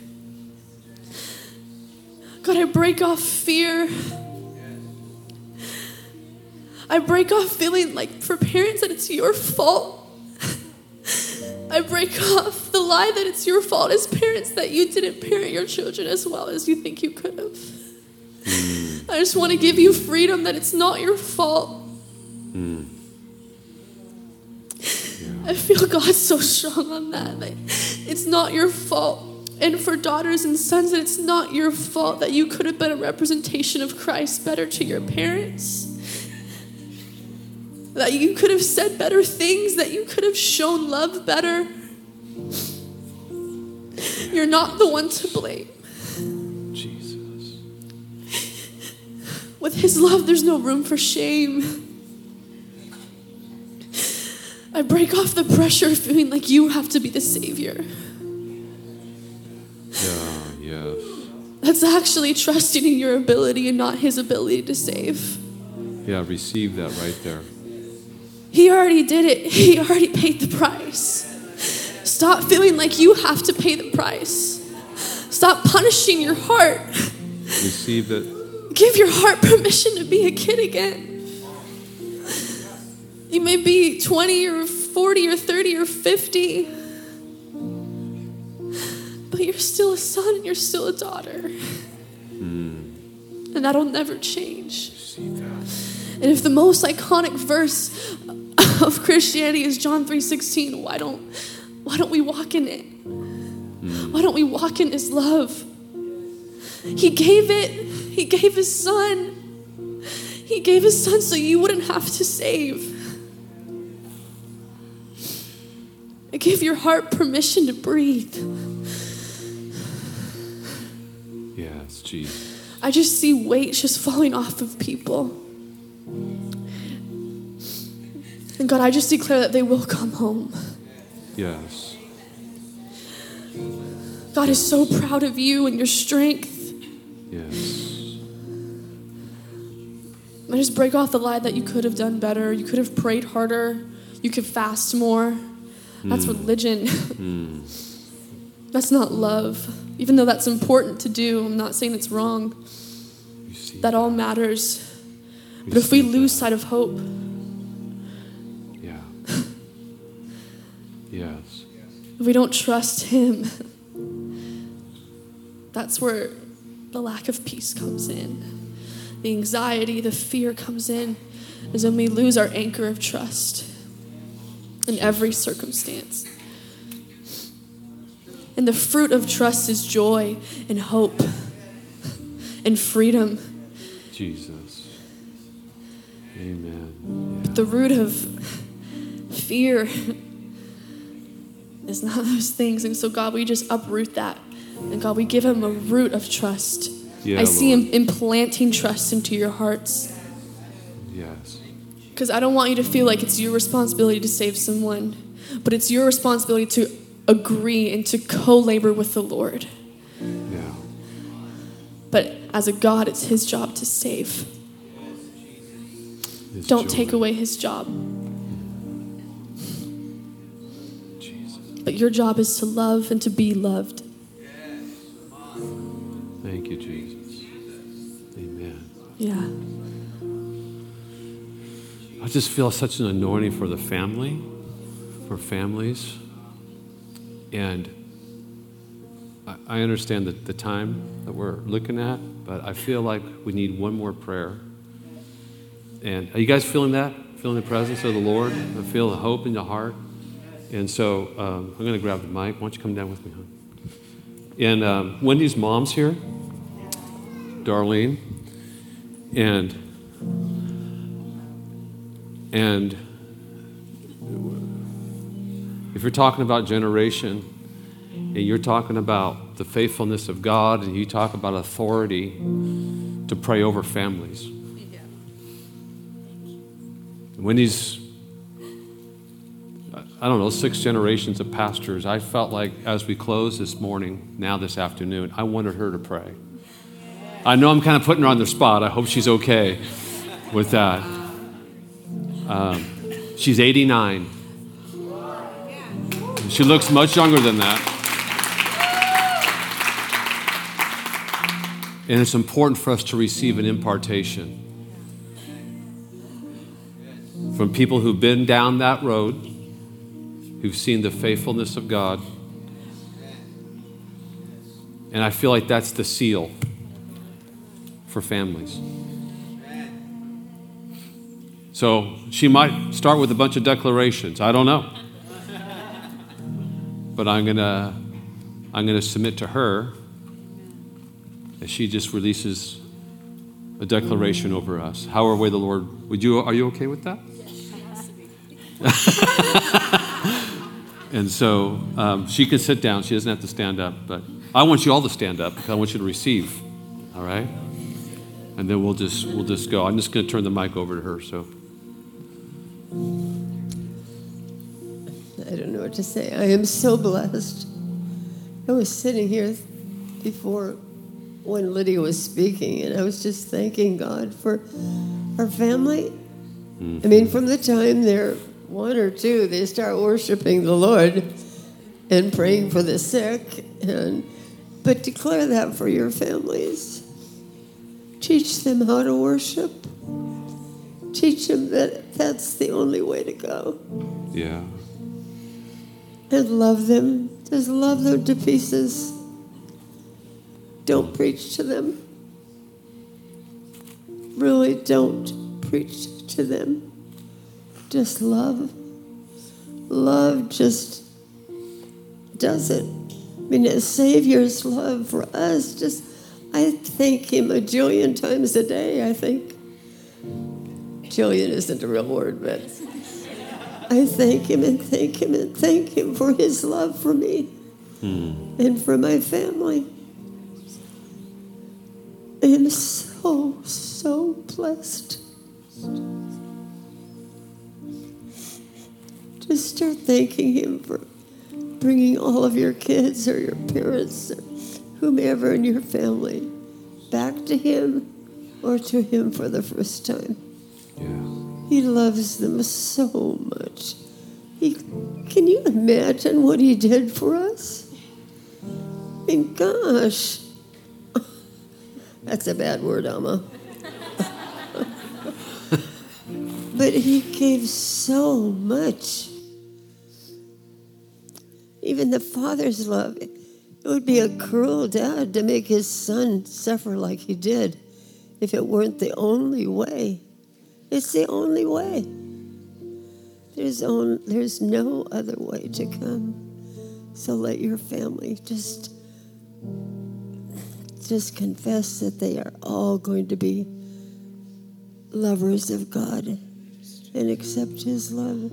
S3: God, I break off fear. I break off feeling like for parents that it's your fault. I break off the lie that it's your fault as parents that you didn't parent your children as well as you think you could have. I just want to give you freedom that it's not your fault. I feel God so strong on that. it's not your fault. And for daughters and sons, that it's not your fault that you could have been a representation of Christ better to your parents. That you could have said better things, that you could have shown love better. You're not the one to blame.
S2: Jesus.
S3: With His love, there's no room for shame. I break off the pressure of feeling like you have to be the Savior.
S2: Yeah, yes.
S3: That's actually trusting in your ability and not His ability to save.
S2: Yeah, receive that right there.
S3: He already did it, He already paid the price. Stop feeling like you have to pay the price. Stop punishing your heart.
S2: Receive it.
S3: Give your heart permission to be a kid again. You may be 20 or 40 or 30 or 50, but you're still a son and you're still a daughter. Hmm. And that'll never change. And if the most iconic verse of Christianity is John 3:16, why don't why don't we walk in it? Hmm. Why don't we walk in his love? He gave it. He gave his son. He gave his son so you wouldn't have to save. I give your heart permission to breathe.
S2: Yes, Jesus.
S3: I just see weight just falling off of people. And God, I just declare that they will come home.
S2: Yes.
S3: God is so proud of you and your strength.
S2: Yes.
S3: I just break off the lie that you could have done better, you could have prayed harder, you could fast more. That's hmm. religion. Hmm. that's not love. Even though that's important to do, I'm not saying it's wrong. That all matters. But if we lose sight of hope,
S2: Yeah. yes.
S3: if we don't trust Him, that's where the lack of peace comes in. The anxiety, the fear comes in, is when we lose our anchor of trust in every circumstance. And the fruit of trust is joy and hope and freedom.
S2: Jesus. Amen.
S3: But The root of fear is not those things. And so, God, we just uproot that. And God, we give him a root of trust.
S2: Yeah,
S3: I see
S2: Lord.
S3: him implanting trust into your hearts.
S2: Yes.
S3: Because I don't want you to feel like it's your responsibility to save someone, but it's your responsibility to agree and to co labor with the Lord.
S2: Yeah.
S3: But as a God, it's His job to save.
S2: His
S3: Don't take away His job.
S2: Jesus.
S3: But your job is to love and to be loved.
S2: Thank you, Jesus. Amen.
S3: Yeah.
S2: I just feel such an anointing for the family, for families. And I, understand the, the time that we're looking at, but I feel like we need one more prayer. And are you guys feeling that? Feeling the presence of the Lord? I feel the hope in the heart. And so um, I'm going to grab the mic. Why don't you come down with me, hon? And um, Wendy's mom's here, Darlene. And and if you're talking about generation and you're talking about the faithfulness of God and you talk about authority to pray over families. When these, I don't know, six generations of pastors. I felt like as we close this morning, now this afternoon, I wanted her to pray. I know I'm kind of putting her on the spot. I hope she's okay with that. Um, she's 89. She looks much younger than that. And it's important for us to receive an impartation from people who've been down that road, who've seen the faithfulness of God. And I feel like that's the seal for families. So she might start with a bunch of declarations. I don't know. But I'm going to I'm going to submit to her as she just releases a declaration over us. However way the Lord would you are you okay with that? and so um, she can sit down. She doesn't have to stand up. But I want you all to stand up because I want you to receive. All right? And then we'll just we'll just go. I'm just going to turn the mic over to her. So
S4: I don't know what to say. I am so blessed. I was sitting here before when Lydia was speaking, and I was just thanking God for our family. I mean, from the time they're one or two, they start worshiping the Lord and praying for the sick, and but declare that for your families. Teach them how to worship. Teach them that that's the only way to go
S2: yeah.
S4: And love them. Just love them to pieces. Don't preach to them. Really don't preach to them. Just love. Love just does it. I mean, a Savior's love for us, just, I thank Him a jillion times a day, I think. Jillion isn't a real word, but I thank him and thank him and thank him for his love for me hmm. and for my family. I am so, so blessed. Just start thanking him for bringing all of your kids or your parents or whomever in your family back to him or to him for the first time.
S2: Yeah.
S4: He loves them so much. He, can you imagine what he did for us? I mean, gosh. That's a bad word, Alma. but he gave so much. Even the father's love. It would be a cruel dad to make his son suffer like he did if it weren't the only way. It's the only way. There's, on, there's no other way to come. So let your family just just confess that they are all going to be lovers of God and accept his love.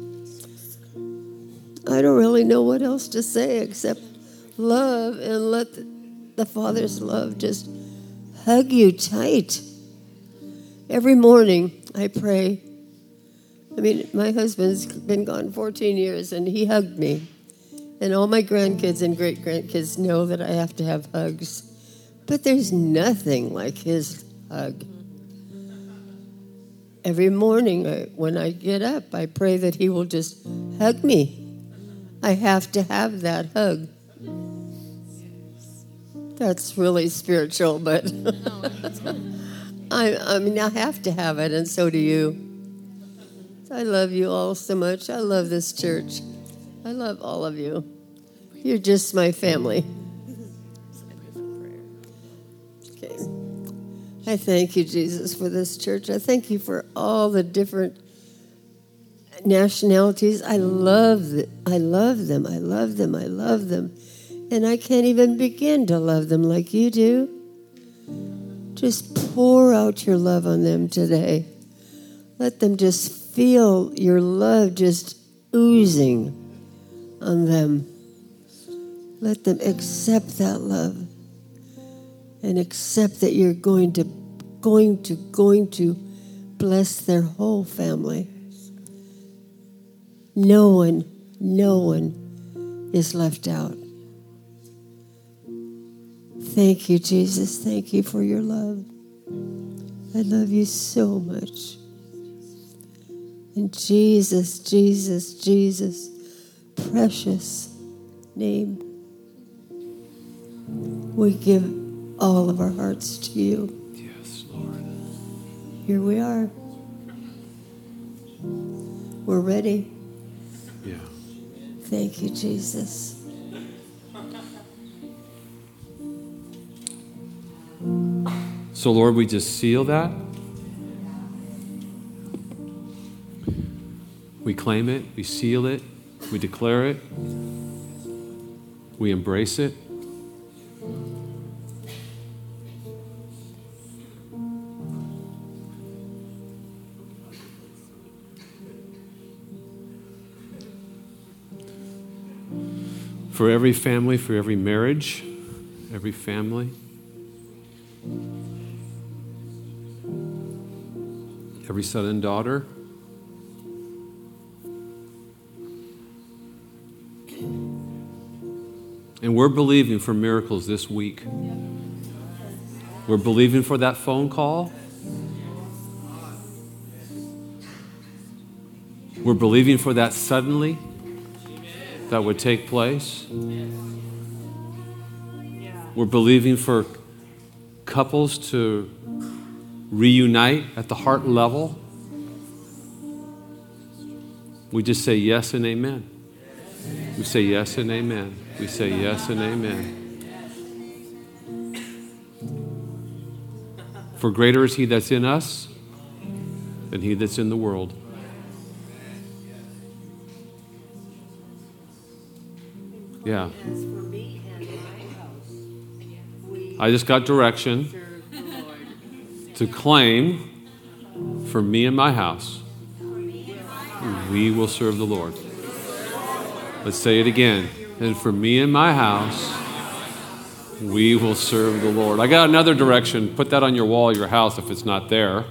S4: I don't really know what else to say except love and let the, the Father's love just hug you tight. Every morning I pray, I mean, my husband's been gone 14 years and he hugged me. And all my grandkids and great grandkids know that I have to have hugs. But there's nothing like his hug. Every morning I, when I get up, I pray that he will just hug me. I have to have that hug. That's really spiritual, but I, I mean, I have to have it, and so do you. I love you all so much. I love this church. I love all of you. You're just my family. Okay. I thank you, Jesus, for this church. I thank you for all the different nationalities. I love them. I love them. I love them. I love them. And I can't even begin to love them like you do. Just pour out your love on them today. Let them just feel your love just oozing on them. Let them accept that love and accept that you're going to going to going to bless their whole family. No one, no one is left out. Thank you, Jesus. Thank you for your love. I love you so much. In Jesus, Jesus, Jesus, precious name, we give all of our hearts to you.
S2: Yes, Lord.
S4: Here we are. We're ready.
S2: Yeah.
S4: Thank you, Jesus.
S2: So, Lord, we just seal that. We claim it, we seal it, we declare it, we embrace it. For every family, for every marriage, every family. Every son and daughter. And we're believing for miracles this week. We're believing for that phone call. We're believing for that suddenly that would take place. We're believing for couples to reunite at the heart level. We just say yes and amen. We say yes and amen. We say yes and amen. For greater is he that's in us than he that's in the world. Yeah. I just got direction to claim for me and my house, we will serve the Lord. Let's say it again. And for me and my house, we will serve the Lord. I got another direction. Put that on your wall, your house, if it's not there.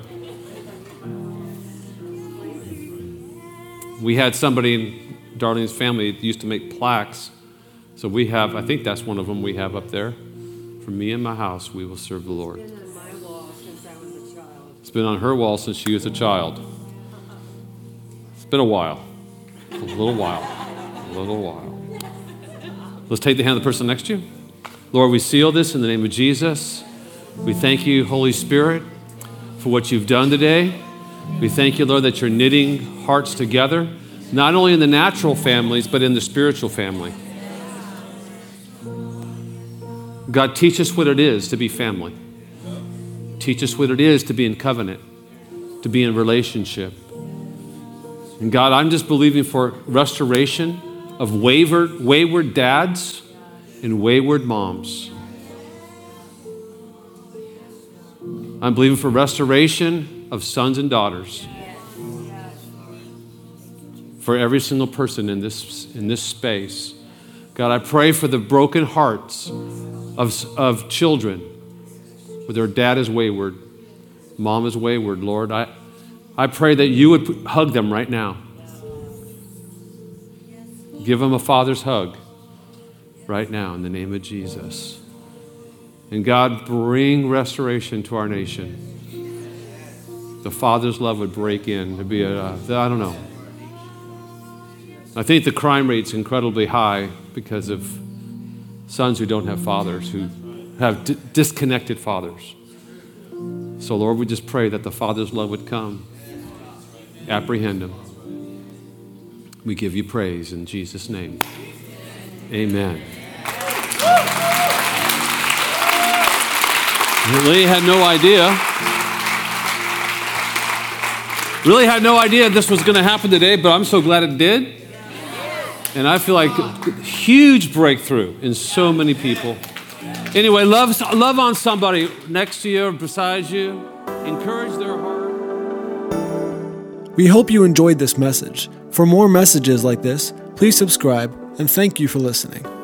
S2: We had somebody in Darlene's family used to make plaques. So we have, I think that's one of them we have up there. For me and my house, we will serve the Lord. It's been on her wall since she was a child. It's been a while. A little while. A little while. Let's take the hand of the person next to you. Lord, we seal this in the name of Jesus. We thank you, Holy Spirit, for what you've done today. We thank you, Lord, that you're knitting hearts together, not only in the natural families, but in the spiritual family. God, teach us what it is to be family. Teach us what it is to be in covenant, to be in relationship. And God, I'm just believing for restoration of wayward, wayward dads and wayward moms. I'm believing for restoration of sons and daughters. For every single person in this, in this space. God, I pray for the broken hearts of, of children their dad is wayward, mom is wayward. Lord, I, I pray that you would hug them right now. Give them a father's hug right now in the name of Jesus. And God, bring restoration to our nation. The Father's love would break in to be a, uh, I don't know. I think the crime rate's incredibly high because of sons who don't have fathers, who have d- disconnected fathers. So, Lord, we just pray that the Father's love would come, apprehend them. We give you praise in Jesus' name. Amen. Really had no idea. Really had no idea this was going to happen today, but I'm so glad it did. And I feel like huge breakthrough in so many people. Anyway, love, love on somebody next to you or beside you. Encourage their heart.
S1: We hope you enjoyed this message. For more messages like this, please subscribe and thank you for listening.